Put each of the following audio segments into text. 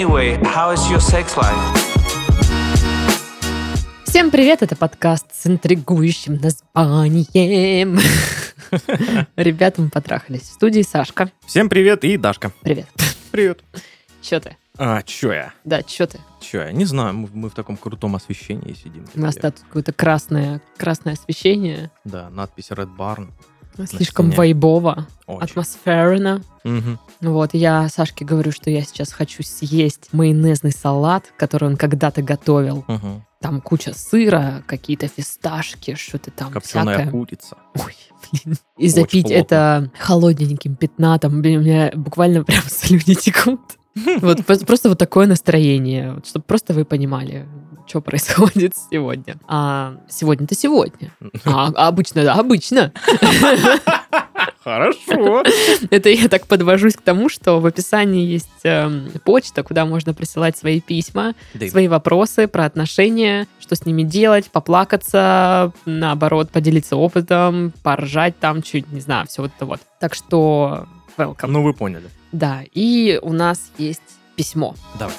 Anyway, how is your sex life? Всем привет, это подкаст с интригующим названием. Ребята, мы потрахались. В студии Сашка. Всем привет и Дашка. Привет. Привет. Чё ты? А, чё я? Да, чё ты? Чё я? Не знаю, мы, мы в таком крутом освещении сидим. У нас тут какое-то красное, красное освещение. Да, надпись Red Barn. Слишком стене. вайбово, Очень. атмосферно. Мгм. Вот, я Сашке говорю, что я сейчас хочу съесть майонезный салат, который он когда-то готовил. Мгм. Там куча сыра, какие-то фисташки, что-то там Копченая всякое. курица. Ой, блин. И Очень запить плотно. это холодненьким пятнатом. Блин, у меня буквально прям слюни текут. Вот просто вот такое настроение, чтобы просто вы понимали, что происходит сегодня. А сегодня-то сегодня. А, а обычно, да, обычно. Хорошо. Это я так подвожусь к тому, что в описании есть эм, почта, куда можно присылать свои письма, Да свои вопросы про отношения, что с ними делать, поплакаться, наоборот, поделиться опытом, поржать там чуть, не знаю, все вот это вот. Так что welcome. Ну, вы поняли. Да, и у нас есть письмо. Давай.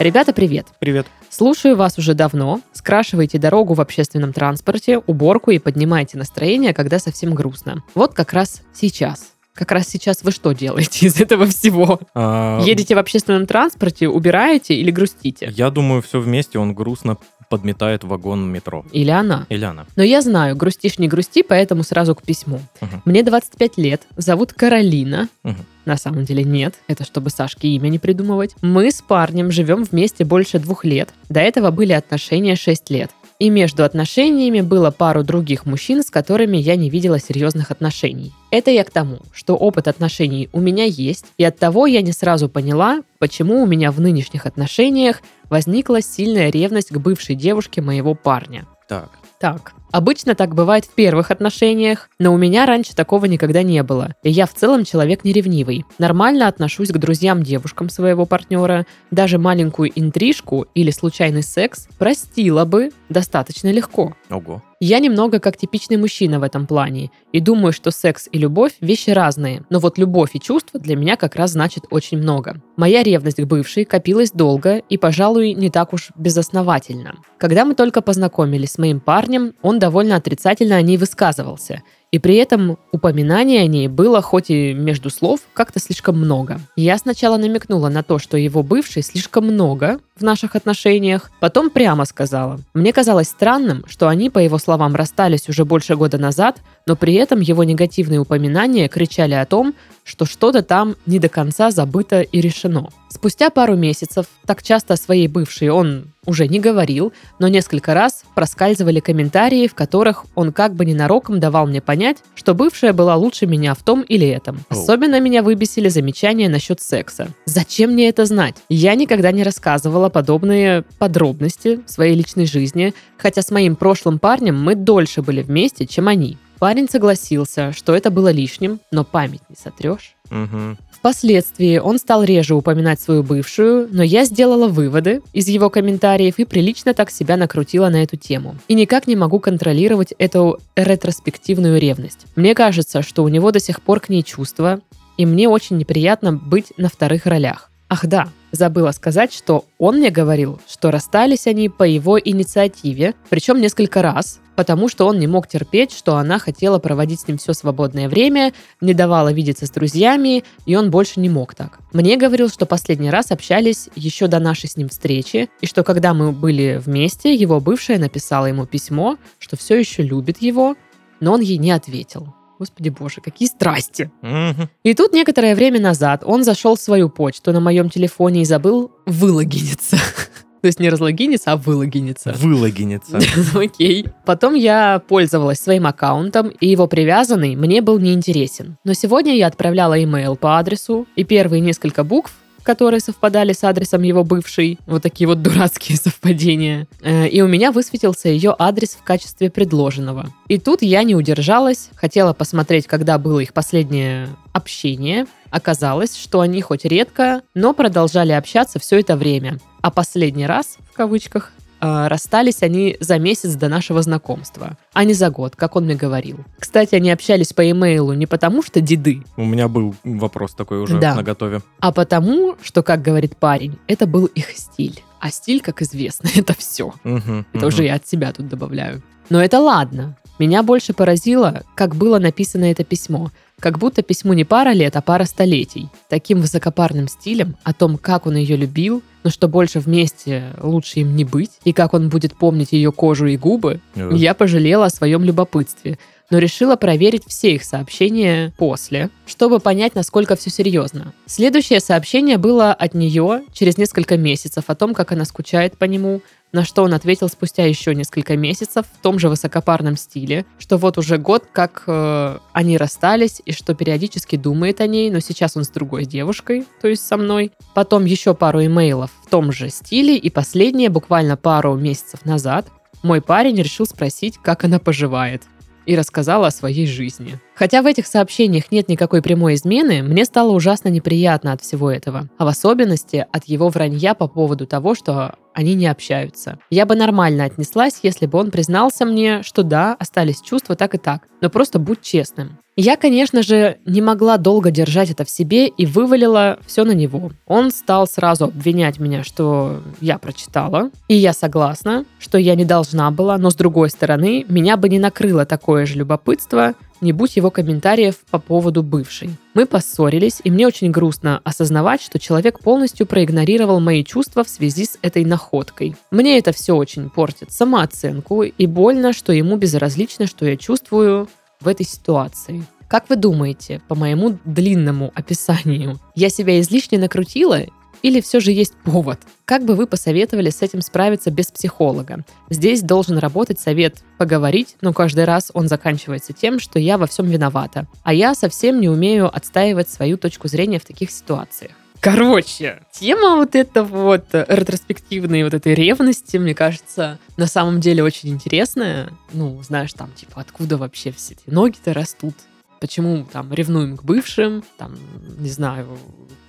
Ребята, привет. Привет. Слушаю вас уже давно. Скрашиваете дорогу в общественном транспорте, уборку и поднимаете настроение, когда совсем грустно. Вот как раз сейчас. Как раз сейчас вы что делаете из этого всего? А, Едете в общественном транспорте, убираете или грустите? Я думаю, все вместе он грустно подметает вагон метро. Или она? Или она. Но я знаю, грустишь не грусти, поэтому сразу к письму. Мгм. Мне 25 лет, зовут Каролина. Мгм. На самом деле нет, это чтобы Сашке имя не придумывать. Мы с парнем живем вместе больше двух лет. До этого были отношения 6 лет. И между отношениями было пару других мужчин, с которыми я не видела серьезных отношений. Это я к тому, что опыт отношений у меня есть, и от того я не сразу поняла, почему у меня в нынешних отношениях возникла сильная ревность к бывшей девушке моего парня. Так. Так, обычно так бывает в первых отношениях, но у меня раньше такого никогда не было. И я в целом человек неревнивый. Нормально отношусь к друзьям-девушкам своего партнера. Даже маленькую интрижку или случайный секс простила бы достаточно легко. Ого. Я немного как типичный мужчина в этом плане и думаю, что секс и любовь – вещи разные, но вот любовь и чувства для меня как раз значит очень много. Моя ревность к бывшей копилась долго и, пожалуй, не так уж безосновательно. Когда мы только познакомились с моим парнем, он довольно отрицательно о ней высказывался, и при этом упоминание о ней было хоть и между слов как-то слишком много. Я сначала намекнула на то, что его бывшей слишком много в наших отношениях, потом прямо сказала. Мне казалось странным, что они, по его словам, расстались уже больше года назад, но при этом его негативные упоминания кричали о том, что что-то там не до конца забыто и решено. Спустя пару месяцев, так часто о своей бывшей он уже не говорил, но несколько раз проскальзывали комментарии, в которых он как бы ненароком давал мне понять, что бывшая была лучше меня в том или этом. Особенно меня выбесили замечания насчет секса. Зачем мне это знать? Я никогда не рассказывала подобные подробности своей личной жизни, хотя с моим прошлым парнем мы дольше были вместе, чем они. Парень согласился, что это было лишним, но память не сотрешь. Мгм. Впоследствии он стал реже упоминать свою бывшую, но я сделала выводы из его комментариев и прилично так себя накрутила на эту тему. И никак не могу контролировать эту ретроспективную ревность. Мне кажется, что у него до сих пор к ней чувства, и мне очень неприятно быть на вторых ролях. Ах да, забыла сказать, что он мне говорил, что расстались они по его инициативе, причем несколько раз, потому что он не мог терпеть, что она хотела проводить с ним все свободное время, не давала видеться с друзьями, и он больше не мог так. Мне говорил, что последний раз общались еще до нашей с ним встречи, и что когда мы были вместе, его бывшая написала ему письмо, что все еще любит его, но он ей не ответил. Господи боже, какие страсти. И тут некоторое время назад он зашел в свою почту на моем телефоне и забыл вылогиниться. То есть не разлогиниться, а вылогиниться. Вылогинется. Окей. Потом я пользовалась своим аккаунтом, и его привязанный мне был неинтересен. Но сегодня я отправляла имейл по адресу, и первые несколько букв которые совпадали с адресом его бывшей. Вот такие вот дурацкие совпадения. Э, И у меня высветился ее адрес в качестве предложенного. И тут я не удержалась, хотела посмотреть, когда было их последнее общение. Оказалось, что они хоть редко, но продолжали общаться все это время. А последний раз, в кавычках, расстались они за месяц до нашего знакомства, а не за год, как он мне говорил. Кстати, они общались по имейлу не потому, что деды, У меня был вопрос такой уже Да. на готове. а потому, что, как говорит парень, это был их стиль. А стиль, как известно, это все. Мгм, Это мгм. уже я от себя тут добавляю. Но это ладно. Меня больше поразило, как было написано это письмо. Как будто письму не пара лет, а пара столетий. Таким высокопарным стилем о том, как он ее любил, но что больше вместе лучше им не быть, и как он будет помнить ее кожу и губы, Э, я пожалела о своем любопытстве, но решила проверить все их сообщения после, чтобы понять, насколько все серьезно. Следующее сообщение было от нее через несколько месяцев о том, как она скучает по нему, на что он ответил спустя еще несколько месяцев в том же высокопарном стиле, что вот уже год, как э, они расстались, и что периодически думает о ней, но сейчас он с другой девушкой, то есть со мной. Потом еще пару имейлов в том же стиле, и последнее, буквально пару месяцев назад, мой парень решил спросить, как она поживает. И рассказала о своей жизни. Хотя в этих сообщениях нет никакой прямой измены, мне стало ужасно неприятно от всего этого. А в особенности от его вранья по поводу того, что они не общаются. Я бы нормально отнеслась, если бы он признался мне, что да, остались чувства так и так, но просто будь честным. Я, конечно же, не могла долго держать это в себе и вывалила все на него. Он стал сразу обвинять меня, что я прочитала, и я согласна, что я не должна была, но с другой стороны, меня бы не накрыло такое же любопытство, не будь его комментариев по поводу бывшей. Мы поссорились, и мне очень грустно осознавать, что человек полностью проигнорировал мои чувства в связи с этой находкой. Мне это все очень портит самооценку, и больно, что ему безразлично, что я чувствую в этой ситуации. Как вы думаете, по моему длинному описанию, я себя излишне накрутила или все же есть повод? Как бы вы посоветовали с этим справиться без психолога? Здесь должен работать совет поговорить, но каждый раз он заканчивается тем, что я во всем виновата. А я совсем не умею отстаивать свою точку зрения в таких ситуациях. Короче, тема вот эта вот ретроспективной вот этой ревности, мне кажется, на самом деле очень интересная. Ну, знаешь, там, типа, откуда вообще все эти ноги-то растут? Почему там ревнуем к бывшим? Там, не знаю,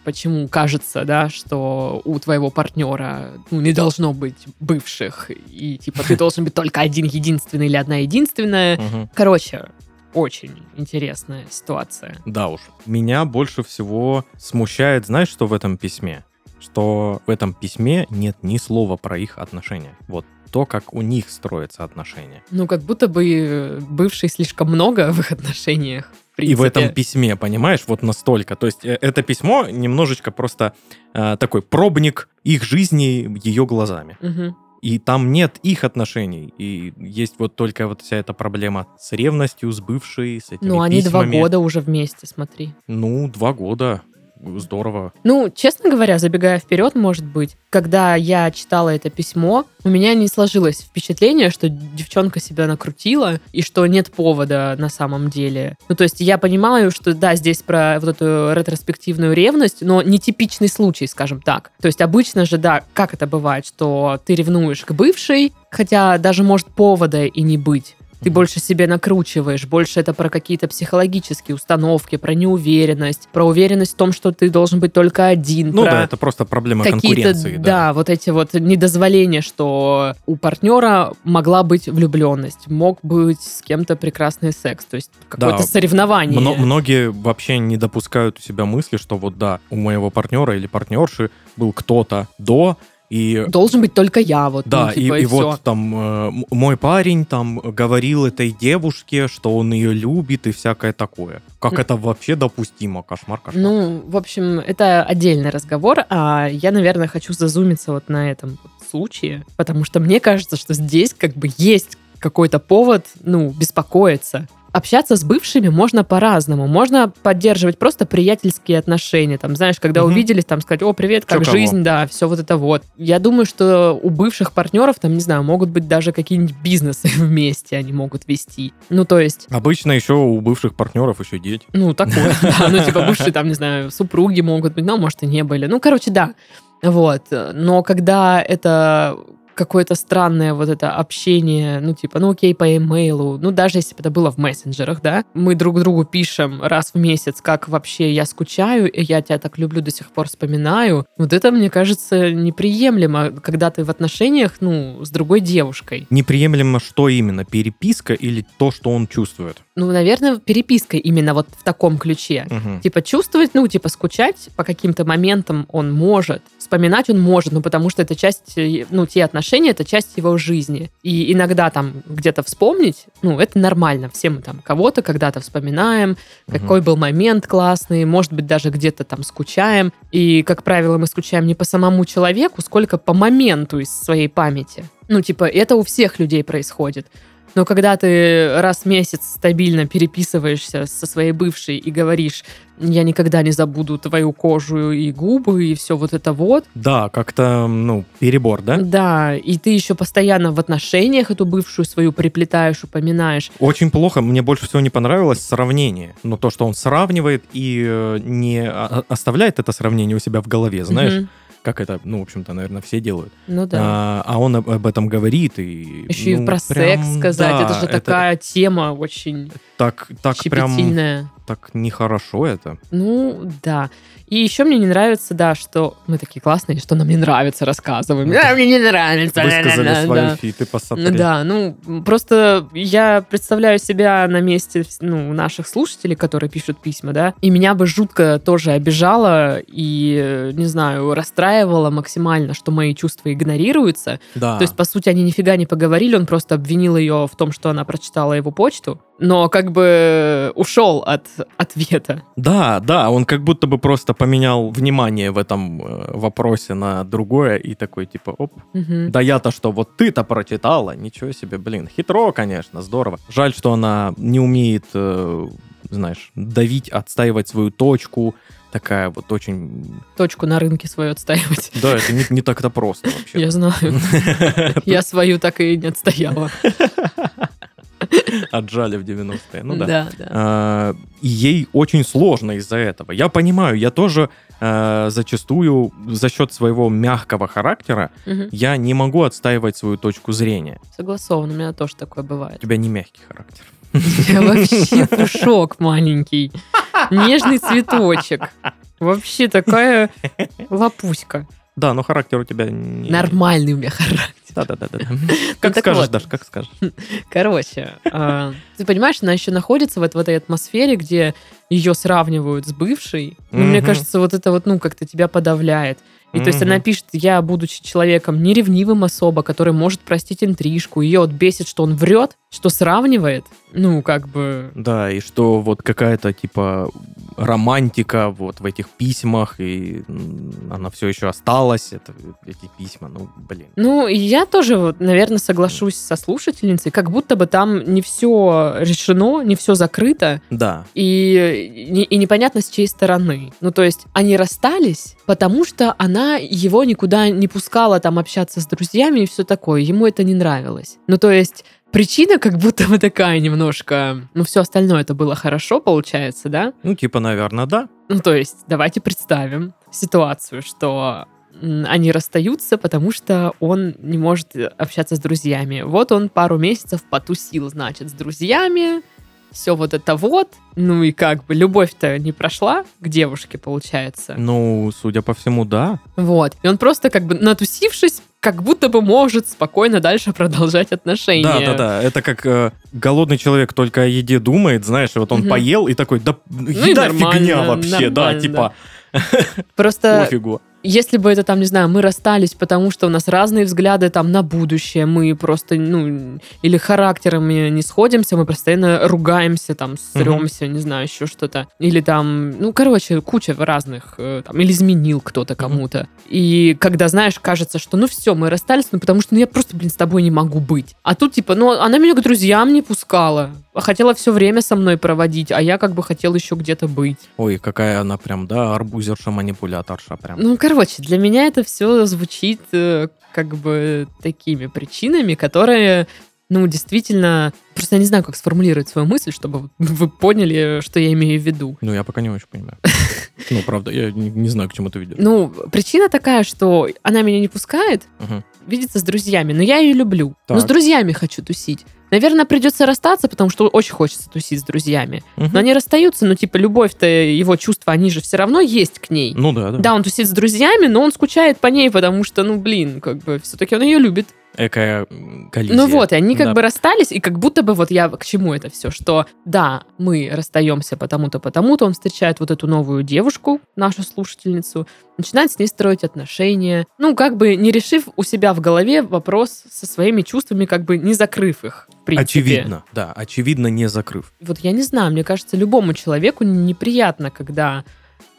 почему кажется, да, что у твоего партнера ну, не должно быть бывших, и типа ты должен быть только один единственный или одна единственная. Короче, очень интересная ситуация. Да уж. Меня больше всего смущает, знаешь, что в этом письме? Что в этом письме нет ни слова про их отношения. Вот то, как у них строятся отношения. Ну, как будто бы э, бывший слишком много в их отношениях. В И в этом письме, понимаешь, вот настолько. То есть э, это письмо немножечко просто э, такой пробник их жизни ее глазами. Мгм. И там нет их отношений. И есть вот только вот вся эта проблема с ревностью, с бывшей, с этими Ну, они два письмами. года уже вместе, смотри. Ну, два года. Здорово. Ну, честно говоря, забегая вперед, может быть, когда я читала это письмо, у меня не сложилось впечатление, что девчонка себя накрутила и что нет повода на самом деле. Ну, то есть я понимаю, что да, здесь про вот эту ретроспективную ревность, но нетипичный случай, скажем так. То есть обычно же, да, как это бывает, что ты ревнуешь к бывшей, хотя даже может повода и не быть. Ты больше себе накручиваешь, больше это про какие-то психологические установки, про неуверенность, про уверенность в том, что ты должен быть только один, Ну да, это просто проблема конкуренции. да. вот эти вот недозволения, что у партнера могла быть влюбленность, мог быть с кем-то прекрасный секс, то есть какое-то Да. соревнование. Мно- многие вообще не допускают у себя мысли, что вот да, у моего партнера или партнерши был кто-то до, и Должен быть только я, вот, да, ну, и, типа, и и, вот всё. там э, мой парень там говорил этой девушке, что он ее любит и всякое такое. Как М. это вообще допустимо? Кошмар, кошмар. Ну, в общем, это отдельный разговор, а я, наверное, хочу зазумиться вот на этом вот случае, потому что мне кажется, что здесь как бы есть какой-то повод, ну, беспокоиться. Общаться с бывшими можно по-разному. Можно поддерживать просто приятельские отношения. Там, знаешь, когда Мгм. увиделись, там сказать, о, привет, как Чё кого?» жизнь, да, все вот это вот. Я думаю, что у бывших партнеров, там, не знаю, могут быть даже какие-нибудь бизнесы вместе они могут вести. Ну, то есть, Обычно еще у бывших партнеров еще дети. ну, такое, да. Ну, типа, бывшие, там, не знаю, супруги могут быть, ну, может, и не были. Ну, короче, да. Вот. Но когда это какое-то странное вот это общение, ну, типа, ну, окей, по имейлу, ну, даже если бы это было в мессенджерах, да, мы друг другу пишем раз в месяц, как вообще я скучаю, и я тебя так люблю, до сих пор вспоминаю. Вот это, мне кажется, неприемлемо, когда ты в отношениях, ну, с другой девушкой. Неприемлемо что именно? Переписка или то, что он чувствует? Ну, наверное, переписка именно вот в таком ключе. Мгм. Типа чувствовать, ну, типа скучать по каким-то моментам он может, вспоминать он может, ну, потому что это часть, ну, те отношения, это часть его жизни. И иногда там где-то вспомнить, ну, это нормально. Все мы там кого-то когда-то вспоминаем, Мгм. какой был момент классный, может быть, даже где-то там скучаем. И, как правило, мы скучаем не по самому человеку, сколько по моменту из своей памяти. Ну, типа, это у всех людей происходит. Но когда ты раз в месяц стабильно переписываешься со своей бывшей и говоришь, я никогда не забуду твою кожу и губы, и все вот это вот, Да, как-то, ну, перебор, да? да, и ты еще постоянно в отношениях эту бывшую свою приплетаешь, упоминаешь, Очень плохо. Мне больше всего не понравилось сравнение. Но то, что он сравнивает и э, не а- оставляет это сравнение у себя в голове, знаешь, Мгм. Как это, ну, в общем-то, наверное, все делают. Ну да. А, а он об, об этом говорит и... еще ну, и про прям, секс сказать, да, это же такая тема очень так, так прям. Так нехорошо это. Ну, да. И еще мне не нравится, да, что мы такие классные, что нам не нравится, рассказываем. А, мне не нравится. Высказали да, свои да. фиты по Ну Да, ну, просто я представляю себя на месте ну, наших слушателей, которые пишут письма, да, и меня бы жутко тоже обижало и, э, не знаю, расстраивало максимально, что мои чувства игнорируются. Да. То есть, по сути, они нифига не поговорили, он просто обвинил ее в том, что она прочитала его почту, но как бы ушел от ответа. Да, да, он как будто бы просто поменял внимание в этом э, вопросе на другое и такой типа, оп, Мгм. да я-то что, вот ты-то прочитала, ничего себе, блин, хитро, конечно, здорово. Жаль, что она не умеет, э, знаешь, давить, отстаивать свою точку, такая вот очень... Точку на рынке свою отстаивать. Да, это не, не так-то просто вообще. Я знаю. Я свою так и не отстояла. Отжали в 90-е, ну да. Да, да. А, и ей очень сложно из-за этого. Я понимаю, я тоже э, зачастую за счет своего мягкого характера Мгм. я не могу отстаивать свою точку зрения. Согласован, у меня тоже такое У бывает. тебя не мягкий характер. Я вообще пушок маленький. Нежный цветочек. Вообще такая лапуська. Да, но характер у тебя не... Нормальный у меня характер. Да-да-да. Как так скажешь. Даш, как скажешь. Короче, а, ты понимаешь, она еще находится вот в этой атмосфере, где ее сравнивают с бывшей. Ну, Мне кажется, вот это вот, ну, как-то тебя подавляет. И то есть она пишет, я, будучи человеком неревнивым особо, который может простить интрижку, ее вот бесит, что он врет, что сравнивает. Ну, как бы... Да, и что вот какая-то типа романтика вот в этих письмах, и она все еще осталась, это, эти письма, ну, блин. Ну, я тоже, вот, наверное, соглашусь со слушательницей, как будто бы там не все решено, не все закрыто, Да, и, и непонятно с чьей стороны. Ну, то есть они расстались, потому что она его никуда не пускала там общаться с друзьями и все такое. Ему это не нравилось. Ну, то есть причина как будто бы такая немножко... Ну, все остальное это было хорошо, получается, да? ну, типа, наверное, да. Ну, то есть давайте представим ситуацию, что они расстаются, потому что он не может общаться с друзьями. Вот он пару месяцев потусил, значит, с друзьями, все вот это вот. Ну и как бы любовь-то не прошла к девушке, получается. Ну, судя по всему, да. Вот. И он просто как бы натусившись, как будто бы может спокойно дальше продолжать отношения. Да, да, да. Это как э, голодный человек только о еде думает, знаешь, и вот он Мгм. поел и такой, да и еда нормально, фигня вообще, да, типа, Просто пофигу. Если бы это там, не знаю, мы расстались, потому что у нас разные взгляды там на будущее, мы просто, ну, или характерами не сходимся, мы постоянно ругаемся, там, сремся, не знаю, еще что-то. Или там, ну, короче, куча разных, э, там, или изменил кто-то кому-то. И когда, знаешь, кажется, что, ну, все, мы расстались, ну, потому что, ну, я просто, блин, с тобой не могу быть. А тут, типа, ну, она меня к друзьям не пускала. Хотела все время со мной проводить, а я как бы хотел еще где-то быть. Ой, какая она прям, да, арбузерша, манипуляторша прям. Ну, короче, для меня это все звучит э, как бы такими причинами, которые, ну, действительно... Просто я не знаю, как сформулировать свою мысль, чтобы вы поняли, что я имею в виду. Ну, я пока не очень понимаю. Ну, правда, я не, не знаю, к чему ты ведешь. Ну, причина такая, что она меня не пускает, Мгм. Видеться с друзьями, но я ее люблю. Но с Так. друзьями хочу тусить. Наверное, придется расстаться, потому что очень хочется тусить с друзьями. Мгм. Но они расстаются, но типа любовь-то, его чувства, они же все равно есть к ней. Ну да, да. Да, он тусит с друзьями, но он скучает по ней, потому что, ну, блин, как бы все-таки он ее любит. М, коллизия. Ну вот, и они как Да. бы расстались, и как будто бы вот я к чему это все, что да, мы расстаемся потому-то, потому-то, он встречает вот эту новую девушку, нашу слушательницу, начинает с ней строить отношения, ну, как бы не решив у себя в голове вопрос со своими чувствами, как бы не закрыв их, принципе. Очевидно, да, очевидно, не закрыв. Вот я не знаю, мне кажется, любому человеку неприятно, когда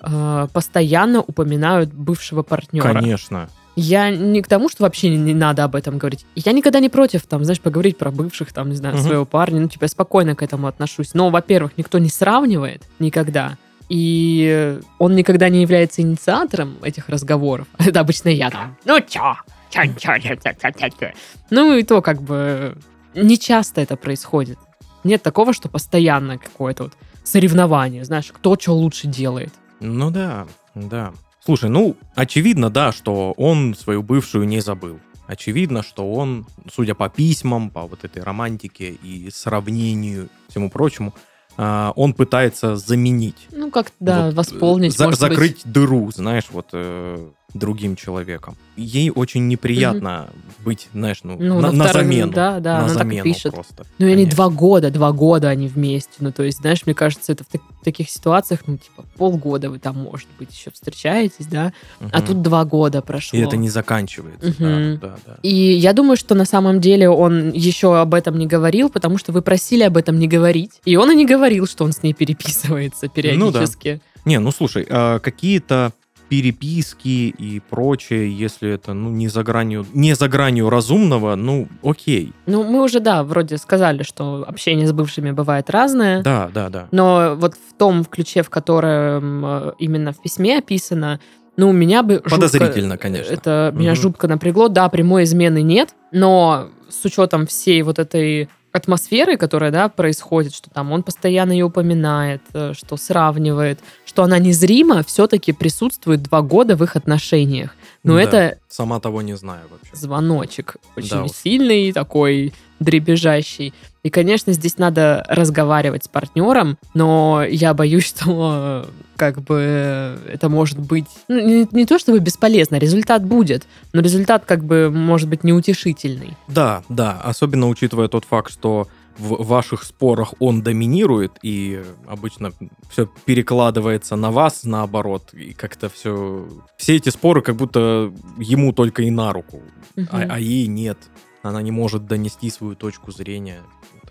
э, постоянно упоминают бывшего партнера. Конечно. Я не к тому, что вообще не, не надо об этом говорить. Я никогда не против, там, знаешь, поговорить про бывших, там, не знаю, Мгм. своего парня. Ну, типа, я спокойно к этому отношусь. Но, во-первых, никто не сравнивает никогда. И он никогда не является инициатором этих разговоров. Это обычно я там. Ну, чё? Чё, чё, чё, чё, чё, чё, чё?» Ну, и то, как бы, не часто это происходит. Нет такого, что постоянно какое-то вот соревнование, знаешь, кто что лучше делает. Ну да, да. Слушай, ну, очевидно, да, что он свою бывшую не забыл. Очевидно, что он, судя по письмам, по вот этой романтике и сравнению, всему прочему, а, он пытается заменить. Ну, как, да, Вот, восполнить, э, за- может быть. закрыть дыру, знаешь, вот э, другим человеком. Ей очень неприятно быть, знаешь, ну, Ну, на, на на втором- замену. да, да, на она так замену пишет. просто. Ну, они два года, два года они вместе. Ну, то есть, знаешь, мне кажется, это в, так- в таких ситуациях, ну, типа, полгода вы там, может быть, еще встречаетесь, да? А Мгм. тут два года прошло. И это не заканчивается. Мгм. Да, да, да. И я думаю, что на самом деле он еще об этом не говорил, потому что вы просили об этом не говорить. И он и не говорил, что он с ней переписывается периодически. Не, ну слушай, а какие-то переписки и прочее, если это ну не за гранью, не за гранью разумного, ну окей. Ну, мы уже, да, вроде сказали, что общение с бывшими бывает разное. Да, да, да. Но вот в том ключе, в котором э, именно в письме описано, ну, меня бы... жутко- Подозрительно, конечно. Это меня Мгм. жутко напрягло. Да, прямой измены нет, но с учетом всей вот этой атмосферы, которая, да, происходит, что там он постоянно ее упоминает, э, что сравнивает, что она незримо все-таки присутствует два года в их отношениях. Но Да. это Сама того не знаю вообще. звоночек очень Да уж. сильный, такой дребезжащий. И, конечно, здесь надо разговаривать с партнером, но я боюсь, что как бы это может быть ну, не, не то чтобы бесполезно, результат будет, но результат как бы может быть неутешительный. Да, да, особенно учитывая тот факт, что в ваших спорах он доминирует, и обычно все перекладывается на вас наоборот, и как-то все... Все эти споры как будто ему только и на руку, а, Мгм. а ей нет. Она не может донести свою точку зрения.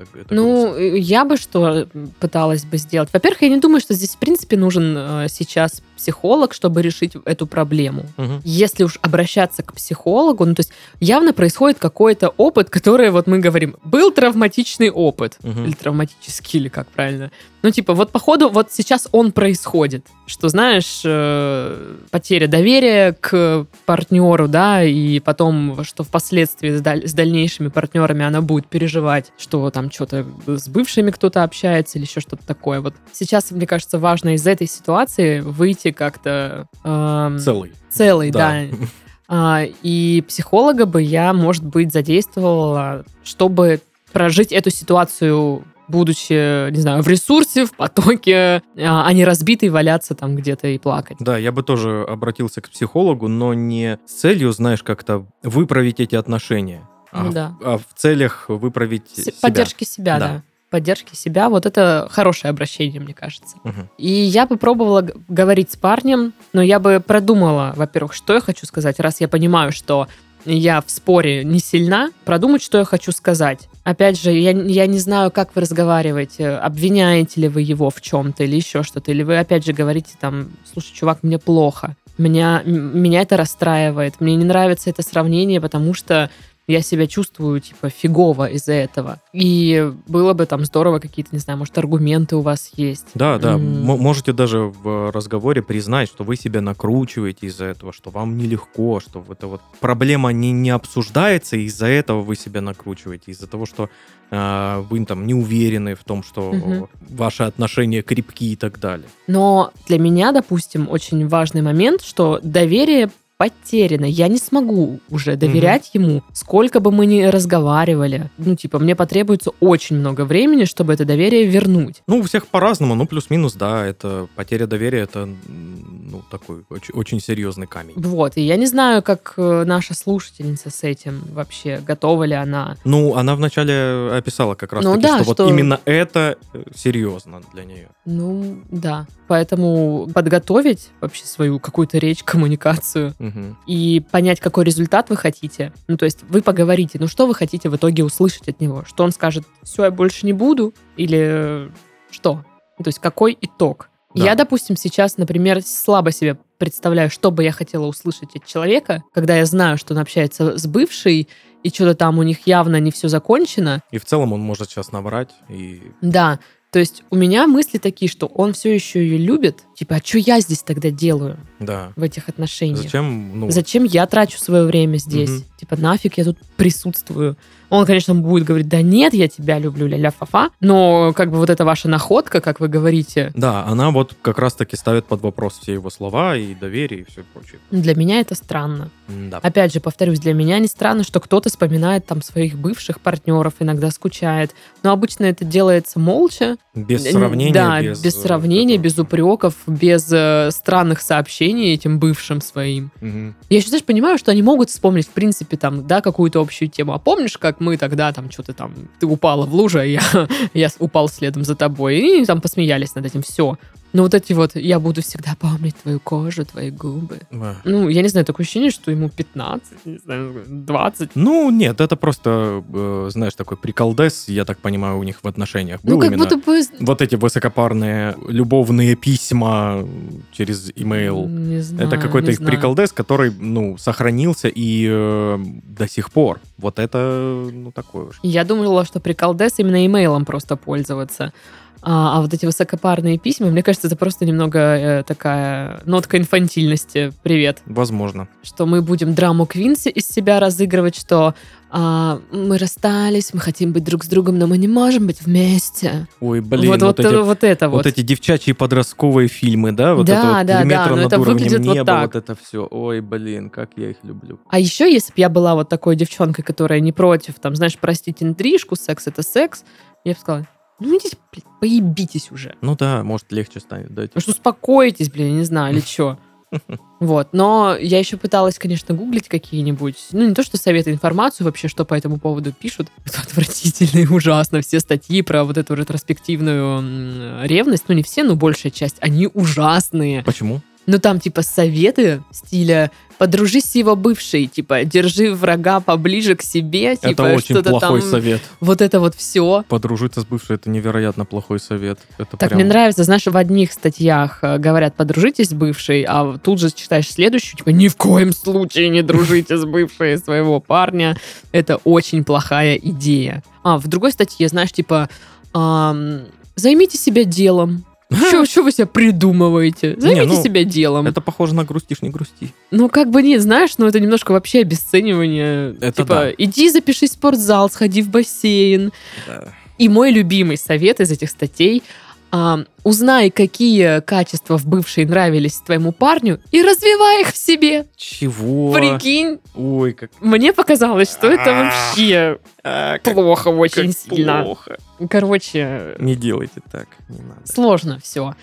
Это- это Ну, грустно. э, я бы что пыталась бы сделать? Во-первых, я не думаю, что здесь, в принципе, нужен э, сейчас психолог, чтобы решить эту проблему. Мгм. если уж обращаться к психологу, ну то есть явно происходит какой-то опыт, который вот мы говорим, был травматичный опыт, Мгм. или травматический, или как правильно. Ну типа вот походу вот сейчас он происходит, что знаешь, э, потеря доверия к партнеру, да, и потом, что впоследствии с, даль- с дальнейшими партнерами она будет переживать, что там что-то с бывшими кто-то общается или еще что-то такое. Вот сейчас, мне кажется, важно из этой ситуации выйти как-то... эм, Целый. целый, да. А, и психолога бы я, может быть, задействовала, чтобы прожить эту ситуацию будучи, не знаю, в ресурсе, в потоке, а а не разбитый валяться там где-то и плакать. Да, я бы тоже обратился к психологу, но не с целью, знаешь, как-то выправить эти отношения, а, Ну в- да. а в целях выправить С- себя. Поддержки себя, Да. да. Поддержки себя, вот это хорошее обращение, мне кажется. Мгм. И я бы пробовала г- говорить с парнем, но я бы продумала, во-первых, что я хочу сказать, раз я понимаю, что я в споре не сильна, продумать, что я хочу сказать. Опять же, я, я не знаю, как вы разговариваете, обвиняете ли вы его в чем-то или еще что-то, или вы опять же говорите там, слушай, чувак, мне плохо, меня, меня это расстраивает, мне не нравится это сравнение, потому что я себя чувствую, типа, фигово из-за этого. И было бы там здорово какие-то, не знаю, может, аргументы у вас есть. Да, да, М. можете даже в разговоре признать, что вы себя накручиваете из-за этого, что вам нелегко, что эта вот проблема не, не обсуждается, и из-за этого вы себя накручиваете, из-за того, что э, вы там не уверены в том, что Мгм. ваши отношения крепки и так далее. Но для меня, допустим, очень важный момент, что доверие потеряна. Я не смогу уже доверять ему, сколько бы мы ни разговаривали. Ну, типа, мне потребуется очень много времени, чтобы это доверие вернуть. Ну, у всех по-разному, ну, плюс-минус, да, это потеря доверия, это, ну, такой очень, очень серьезный камень. Вот, и я не знаю, как э, наша слушательница с этим вообще, готова ли она. Ну, она вначале описала как раз Ну таки, да, что, что- вот именно это э, серьезно для нее. Ну, да. Поэтому подготовить вообще свою какую-то речь, коммуникацию И понять, какой результат вы хотите. Ну, то есть вы поговорите, ну, что вы хотите в итоге услышать от него? Что он скажет, все, я больше не буду? Или что? Ну, то есть какой итог? Да. Я, допустим, сейчас, например, слабо себе представляю, что бы я хотела услышать от человека, когда я знаю, что он общается с бывшей, и что-то там у них явно не все закончено. И в целом он может сейчас наврать, и Да, то есть у меня мысли такие, что он все еще ее любит. Типа, а что я здесь тогда делаю да. в этих отношениях? Зачем, ну, Зачем я трачу свое время здесь? Мгм. Типа, нафиг я тут присутствую? Он, конечно, будет говорить, да нет, я тебя люблю, ля-ля фа но как бы вот эта ваша находка, как вы говорите, Да, она вот как раз-таки ставит под вопрос все его слова и доверие и все прочее. для меня это странно. Да. Опять же, повторюсь, для меня не странно, что кто-то вспоминает там своих бывших партнеров, иногда скучает. Но обычно это делается молча. Без сравнения. Да, без, без, сравнения, этого. без упреков, без э, странных сообщений этим бывшим своим. Мгм. Я еще, знаешь, понимаю, что они могут вспомнить, в принципе, там, да, какую-то общую тему. А помнишь, как мы тогда там что-то там, ты упала в лужу, а я, я упал следом за тобой, и там посмеялись над этим, все. Но вот эти вот, я буду всегда помнить твою кожу, твои губы. А. Ну, я не знаю, такое ощущение, что ему 15, не знаю, 20. Ну, нет, это просто, э, знаешь, такой приколдес, я так понимаю, у них в отношениях был Ну, как будто бы... Вот эти высокопарные любовные письма через имейл. Не знаю, Это какой-то их знаю. приколдес, который, ну, сохранился и э, до сих пор. Вот это, ну, такое уж. Я думала, что приколдес именно имейлом просто пользоваться. А, а вот эти высокопарные письма, мне кажется, это просто немного э, такая нотка инфантильности. Привет. Возможно. Что мы будем драму Квинси из себя разыгрывать, что а, мы расстались, мы хотим быть друг с другом, но мы не можем быть вместе. Ой, блин, вот, вот, вот, эти, э, вот это вот. вот эти девчачьи подростковые фильмы, да? Вот Да, это вот да, «Три да, но это выглядит вот неба, так. вот это все. Ой, блин, как я их люблю. А еще, если бы я была вот такой девчонкой, которая не против, там, знаешь, простить интрижку, секс это секс, я бы сказала, ну идите, блин, поебитесь уже. Ну да, может, легче станет, да. Может, успокойтесь, блин, я не знаю, или что. Вот, но я еще пыталась, конечно, гуглить какие-нибудь, ну, не то, что советы, информацию вообще, что по этому поводу пишут. Это отвратительно и ужасно. Все статьи про вот эту ретроспективную ревность, ну, не все, но большая часть, они ужасные. Почему? Ну, там, типа, советы стиля «подружись с его бывшей», типа «держи врага поближе к себе», типа это очень плохой там, совет. вот это вот все. Подружиться с бывшей это невероятно плохой совет. Это Так прям... мне нравится, знаешь, в одних статьях э, говорят «подружитесь с бывшей», а тут же читаешь следующую, типа «ни в коем случае не дружите с бывшей своего парня». Это очень плохая идея. А в другой статье, знаешь, типа «займите себя делом». Что вы себя придумываете? Займите ну, себя делом. Это похоже на грустишь, не грусти. Ну, как бы нет, знаешь, ну это немножко вообще обесценивание. Это типа, да. иди запишись в спортзал, сходи в бассейн. И мой любимый совет из этих статей а, узнай, какие качества в бывшей нравились твоему парню, и развивай их в себе. Чего? Прикинь, Ой, как, мне показалось, что это А. вообще а, плохо очень как сильно. плохо. Короче, Не делайте так, не надо. сложно все.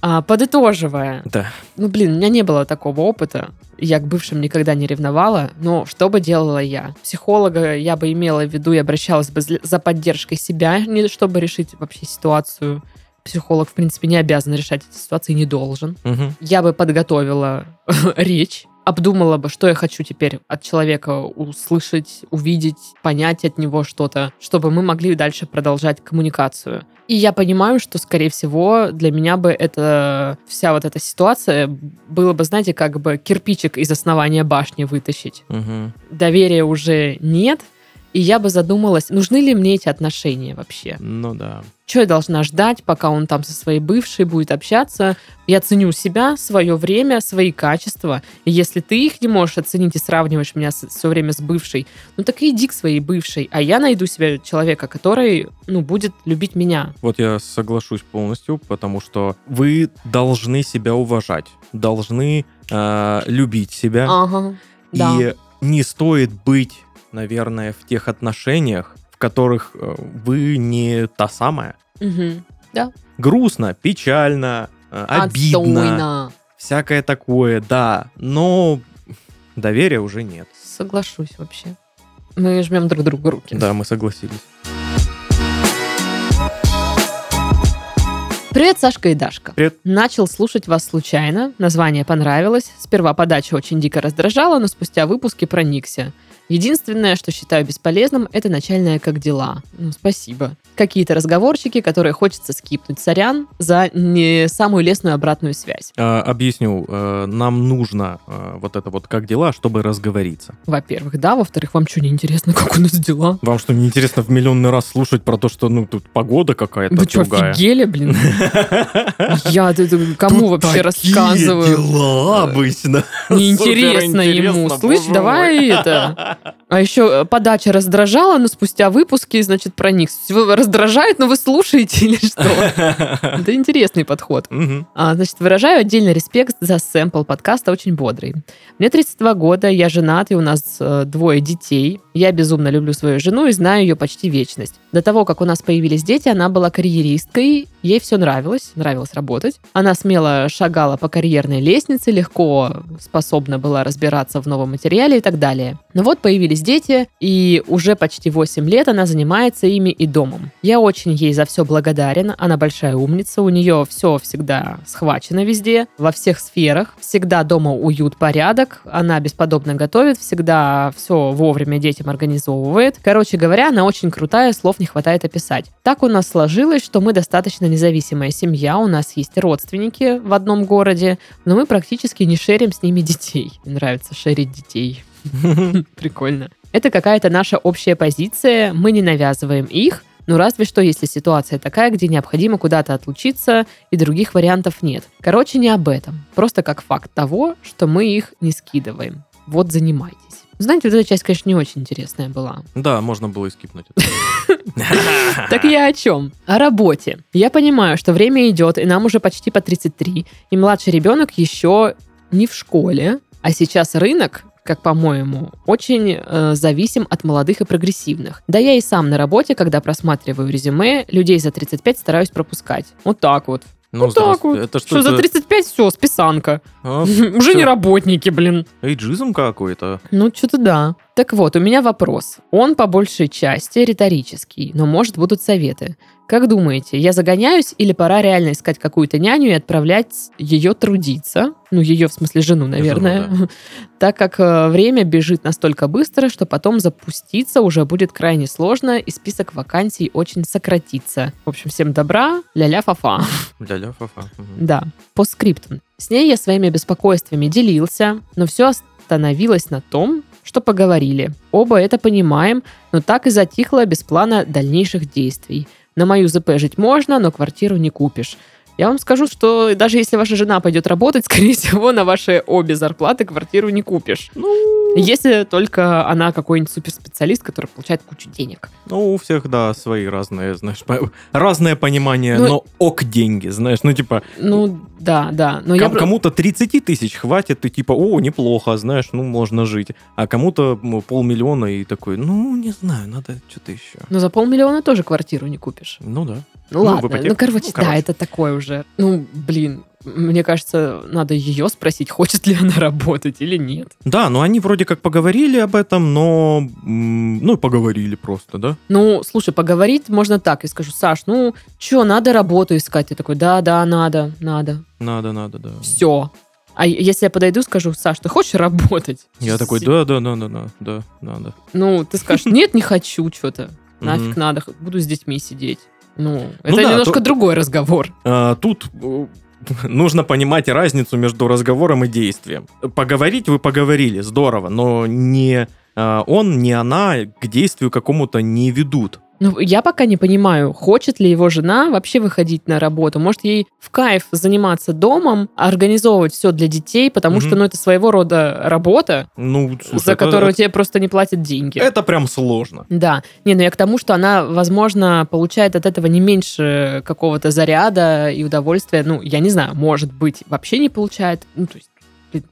А, подытоживая, Да. Ну, блин, у меня не было такого опыта. Я к бывшим никогда не ревновала. Но что бы делала я? Психолога я бы имела в виду и обращалась бы за поддержкой себя, не чтобы решить вообще ситуацию. Психолог, в принципе, не обязан решать эти ситуации, не должен. Мгм. Я бы подготовила речь, обдумала бы, что я хочу теперь от человека услышать, увидеть, понять от него что-то, чтобы мы могли дальше продолжать коммуникацию. И я понимаю, что, скорее всего, для меня бы это вся вот эта ситуация было бы, знаете, как бы кирпичик из основания башни вытащить. Мгм. Доверия уже нет, И я бы задумалась, нужны ли мне эти отношения вообще? Ну да. Что я должна ждать, пока он там со своей бывшей будет общаться? Я ценю себя, свое время, свои качества. И если ты их не можешь оценить и сравниваешь меня все время с бывшей, ну так и иди к своей бывшей. А я найду себе человека, который, ну, будет любить меня. Вот я соглашусь полностью, потому что вы должны себя уважать, должны э, любить себя. Ага. Да. И не стоит быть, наверное, в тех отношениях, в которых э, вы не та самая. Мгм. Грустно, печально, э, обидно, Отстойно. всякое такое, да. Но доверия уже нет. Соглашусь вообще. Мы жмем друг другу руки. Да, мы согласились. Привет, Сашка и Дашка. Привет. Начал слушать вас случайно. Название понравилось. Сперва подача очень дико раздражала, но спустя выпуски проникся. Единственное, что считаю бесполезным, это начальное «как дела». Ну, спасибо. Какие-то разговорчики, которые хочется скипнуть. Сорян за не самую лестную обратную связь. Э, объясню, э, нам нужно э, вот это вот как дела, чтобы разговориться. Во-первых, да. Во-вторых, вам что, не интересно, как у нас дела? Вам что, неинтересно в миллионный раз слушать про то, что, ну, тут погода какая-то Вы что, офигели, блин? Я кому вообще рассказываю? дела обычно. Неинтересно ему. Слышь, давай это. А еще подача раздражала, но спустя выпуски, значит, проник. Раздражает, но вы слушаете или что? Это интересный подход. А, значит, выражаю отдельный респект за сэмпл подкаста, очень бодрый. Мне 32 года, я женат, и у нас э, двое детей. Я безумно люблю свою жену и знаю ее почти вечность. До того, как у нас появились дети, она была карьеристкой, ей все нравилось, нравилось работать. Она смело шагала по карьерной лестнице, легко способна была разбираться в новом материале и так далее. Но вот появились дети, и уже почти 8 лет она занимается ими и домом. Я очень ей за все благодарен, она большая умница, у нее все всегда схвачено везде, во всех сферах, всегда дома уют, порядок, она бесподобно готовит, всегда все вовремя детям организовывает. Короче говоря, она очень крутая, слов не хватает описать. Так у нас сложилось, что мы достаточно независимая семья, у нас есть родственники в одном городе, но мы практически не шерим с ними детей. Мне нравится шерить детей. Прикольно. Это какая-то наша общая позиция, мы не навязываем их, ну, разве что, если ситуация такая, где необходимо куда-то отлучиться, и других вариантов нет. Короче, не об этом. Просто как факт того, что мы их не скидываем. Вот занимайтесь. Знаете, вот эта часть, конечно, не очень интересная была. Да, можно было и скипнуть. Так я о чем? О работе. Я понимаю, что время идет, и нам уже почти по 33, и младший ребенок еще не в школе, а сейчас рынок как по-моему, очень э, зависим от молодых и прогрессивных. Да я и сам на работе, когда просматриваю резюме, людей за 35 стараюсь пропускать. Вот так вот. Ну, вот так вот. Это Что за это? 35 все, списанка. А, Уже не всё. работники, блин. Эйджизм какой-то. Ну, что-то да. Так вот, у меня вопрос. Он по большей части риторический, но, может, будут советы. Как думаете, я загоняюсь или пора реально искать какую-то няню и отправлять ее трудиться? Ну, ее, в смысле, жену, наверное. Жену, Так как э, время бежит настолько быстро, что потом запуститься уже будет крайне сложно, и список вакансий очень сократится. В общем, всем добра, ля-ля фа-фа. Ля-ля, фа-фа. Мгм. Да, по скриптам. С ней я своими беспокойствами делился, но все остановилось на том, что поговорили. Оба это понимаем, но так и затихло без плана дальнейших действий. На мою ЗП жить можно, но квартиру не купишь. Я вам скажу, что даже если ваша жена пойдет работать, скорее всего, на ваши обе зарплаты квартиру не купишь. Ну, Если только она какой-нибудь суперспециалист, который получает кучу денег. ну, у всех, да, свои разные, знаешь, разное понимание, Ну, но ок деньги, знаешь, ну, типа, Ну, да, да. Но я... ком- про- кому-то 30 тысяч хватит, и типа, о, неплохо, знаешь, ну, можно жить. А кому-то полмиллиона и такой, ну, не знаю, надо что-то еще. Но за полмиллиона тоже квартиру не купишь. Ну, да. Ну, Ну, ладно, ну, короче, Ну, да, короче. это такое уже. Ну, блин, мне кажется, надо ее спросить, хочет ли она работать или нет. Да, ну, они вроде как поговорили об этом, но, ну, поговорили просто, да? Ну, слушай, поговорить можно так. Я скажу, Саш, ну, что, надо работу искать? Ты такой, да, да, надо, надо. Надо, надо, да. Все. А если я подойду, скажу, Саш, ты хочешь работать? Я такой, да, да, да, да, да, да, надо. Ну, ты скажешь, нет, не хочу что-то. Нафиг надо, буду с детьми сидеть. Ну, это да, немножко то- другой разговор. А, тут э, нужно понимать разницу между разговором и действием. Поговорить вы поговорили, здорово, но не э, он, ни она к действию какому-то не ведут. Ну, я пока не понимаю, хочет ли его жена вообще выходить на работу. Может, ей в кайф заниматься домом, организовывать все для детей, потому Мгм. что, ну, это своего рода работа, Ну, слушай, за это- которую это, тебе просто не платят деньги. это прям сложно. Да. Не, ну я к тому, что она, возможно, получает от этого не меньше какого-то заряда и удовольствия. Ну, я не знаю, может быть, вообще не получает. Ну, то есть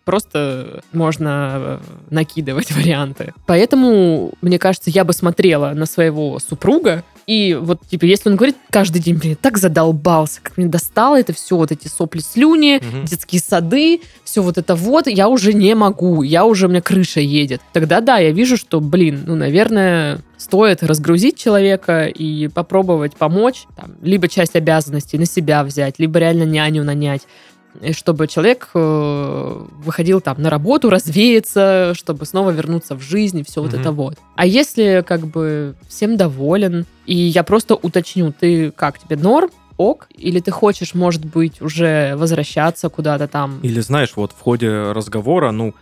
просто можно э, накидывать варианты. Поэтому, мне кажется, я бы смотрела на своего супруга, и вот, типа, если он говорит каждый день, блин, так задолбался, как мне достало это все, вот эти сопли, слюни, Мгм. детские сады, все вот это вот, я уже не могу, я уже, у меня крыша едет. Тогда да, я вижу, что, блин, ну, наверное, стоит разгрузить человека и попробовать помочь, там, либо часть обязанностей на себя взять, либо реально няню нанять, и чтобы человек э, выходил там на работу, развеяться, чтобы снова вернуться в жизнь и все вот Мгм. это вот. А если как бы всем доволен, и я просто уточню, ты как, тебе норм? ок, или ты хочешь, может быть, уже возвращаться куда-то там. Или знаешь, вот в ходе разговора, ну,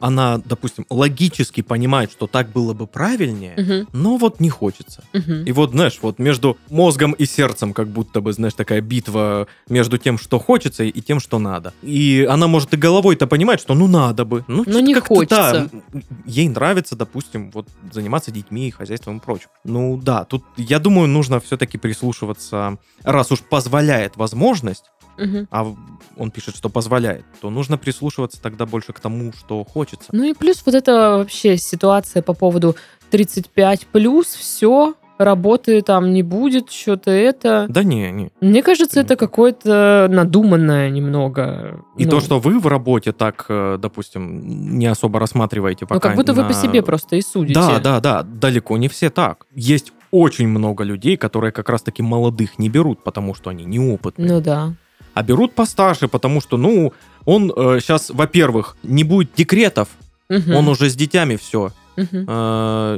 она, допустим, логически понимает, что так было бы правильнее, Мгм, но вот не хочется. мгм. И вот, знаешь, вот между мозгом и сердцем как будто бы, знаешь, такая битва между тем, что хочется, и тем, что надо. И она может и головой-то понимать, что ну надо бы. Ну, Но чё-то не да, хочется. м, ей нравится, допустим, вот заниматься детьми, хозяйством и прочим. Ну да, тут, я думаю, нужно все-таки прислушиваться, раз уж позволяет возможность, Мгм. а он пишет, что позволяет, то нужно прислушиваться тогда больше к тому, что хочется. Ну и плюс вот эта вообще ситуация по поводу 35 плюс, все, работы там не будет, что-то это. Да не, не. Мне кажется, это какое-то надуманное немного. И ну, то, что вы в работе так, э, допустим, не особо рассматриваете пока. Ну, как будто вы на- по себе просто и судите. Да, да, да, далеко не все так. Есть очень много людей, которые как раз-таки молодых не берут, потому что они неопытные. Ну да. А берут постарше, потому что, ну, он сейчас, во-первых, не будет декретов, Мгм. он уже с детьми все. Мгм.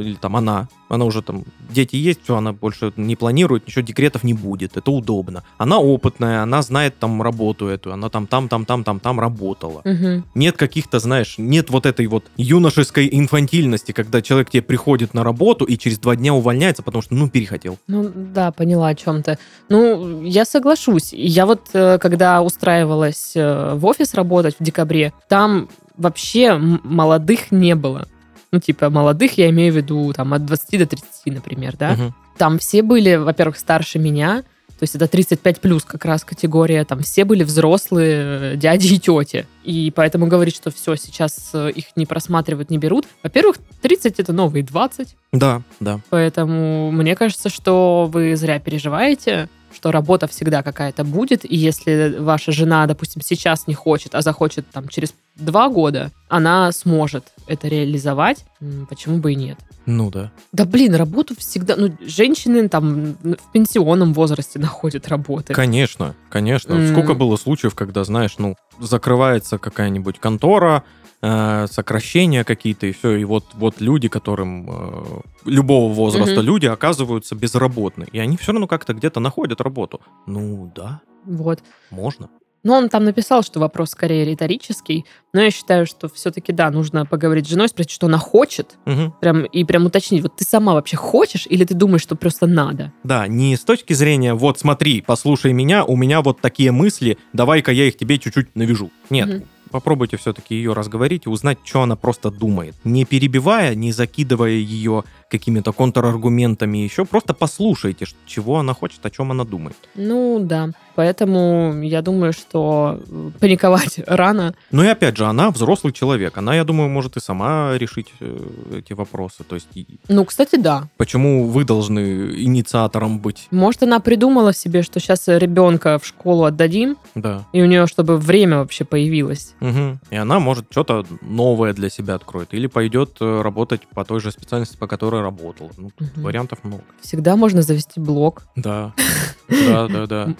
или там она, она уже там, дети есть, все, она больше не планирует, ничего, декретов не будет, это удобно. Она опытная, она знает там работу эту, она там, там, там, там, там, там работала. Мгм. Нет каких-то, знаешь, нет вот этой вот юношеской инфантильности, когда человек тебе приходит на работу и через два дня увольняется, потому что, ну, перехотел. Ну да, поняла о чем-то. Ну, я соглашусь. Я вот, э, когда устраивалась э, в офис работать в декабре, там вообще молодых не было. Ну, типа, молодых я имею в виду там от 20 до 30, например, да? Мгм. Там все были, во-первых, старше меня, то есть это 35 плюс как раз категория, там все были взрослые э, дяди и тети. И поэтому говорить, что все, сейчас э, их не просматривают, не берут. Во-первых, 30 это новые 20, Да, да. Поэтому мне кажется, что вы зря переживаете, что работа всегда какая-то будет, и если ваша жена, допустим, сейчас не хочет, а захочет там через два года, она сможет это реализовать, почему бы и нет? Ну да. Да блин, работу всегда, ну, женщины там в пенсионном возрасте находят работы. Конечно, конечно. М. Сколько было случаев, когда, знаешь, ну, закрывается какая-нибудь контора, э, сокращения какие-то, и все, и вот, вот люди, которым э, любого возраста Мгм. люди оказываются безработны, и они все равно как-то где-то находят работу. Ну да, Вот. можно. Но он там написал, что вопрос скорее риторический, но я считаю, что все-таки, да, нужно поговорить с женой, спросить, что она хочет, Мгм. прям, и прям уточнить, вот ты сама вообще хочешь или ты думаешь, что просто надо? Да, не с точки зрения, вот смотри, послушай меня, у меня вот такие мысли, давай-ка я их тебе чуть-чуть навяжу. Нет, Мгм. попробуйте все-таки ее разговорить и узнать, что она просто думает. Не перебивая, не закидывая ее какими-то контраргументами еще, просто послушайте, чего она хочет, о чем она думает. Ну да, поэтому я думаю, что э, паниковать рано. Ну и опять же, она взрослый человек, она, я думаю, может и сама решить э, эти вопросы. То есть, Ну, кстати, да. почему вы должны инициатором быть? Может, она придумала себе, что сейчас ребенка в школу отдадим, Да. и у нее чтобы время вообще появилось. Мгм. И она, может, что-то новое для себя откроет. Или пойдет э, работать по той же специальности, по которой работала. Ну, тут Мгм. вариантов много. Всегда можно завести блог Да. Да, да, да. м,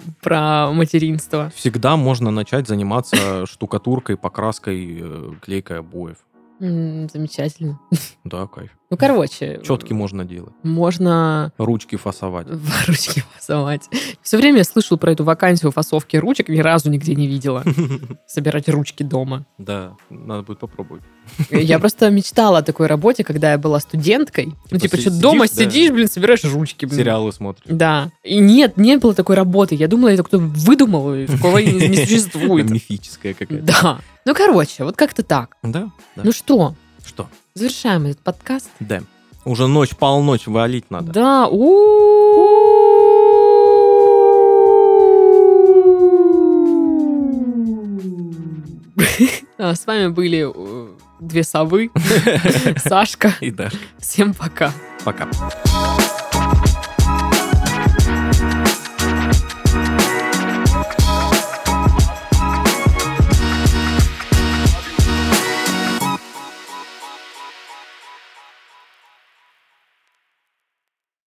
про материнство. Всегда можно начать заниматься штукатуркой, покраской, э, клейкой обоев. Замечательно. Да, кайф. Ну, короче. Четки можно делать. Можно Ручки фасовать. ручки фасовать. Все время я слышал про эту вакансию фасовки ручек, ни разу нигде не видела. Собирать ручки дома. Да, надо будет попробовать. Я просто мечтала о такой работе, когда я была студенткой. Ну, Типа типа, что дома сидишь, да. сидишь, блин, собираешь ручки. блин. Сериалы смотришь. Да. И нет, не было такой работы. Я думала, это кто выдумал, и такого не существует. Мифическая какая-то. Да. Ну, короче, вот как-то так. Да. Ну что, Что? завершаем этот подкаст. Да. Уже ночь, полночь валить надо. Да. у А, С вами были э, две совы, Сашка. И да. Всем пока. Пока.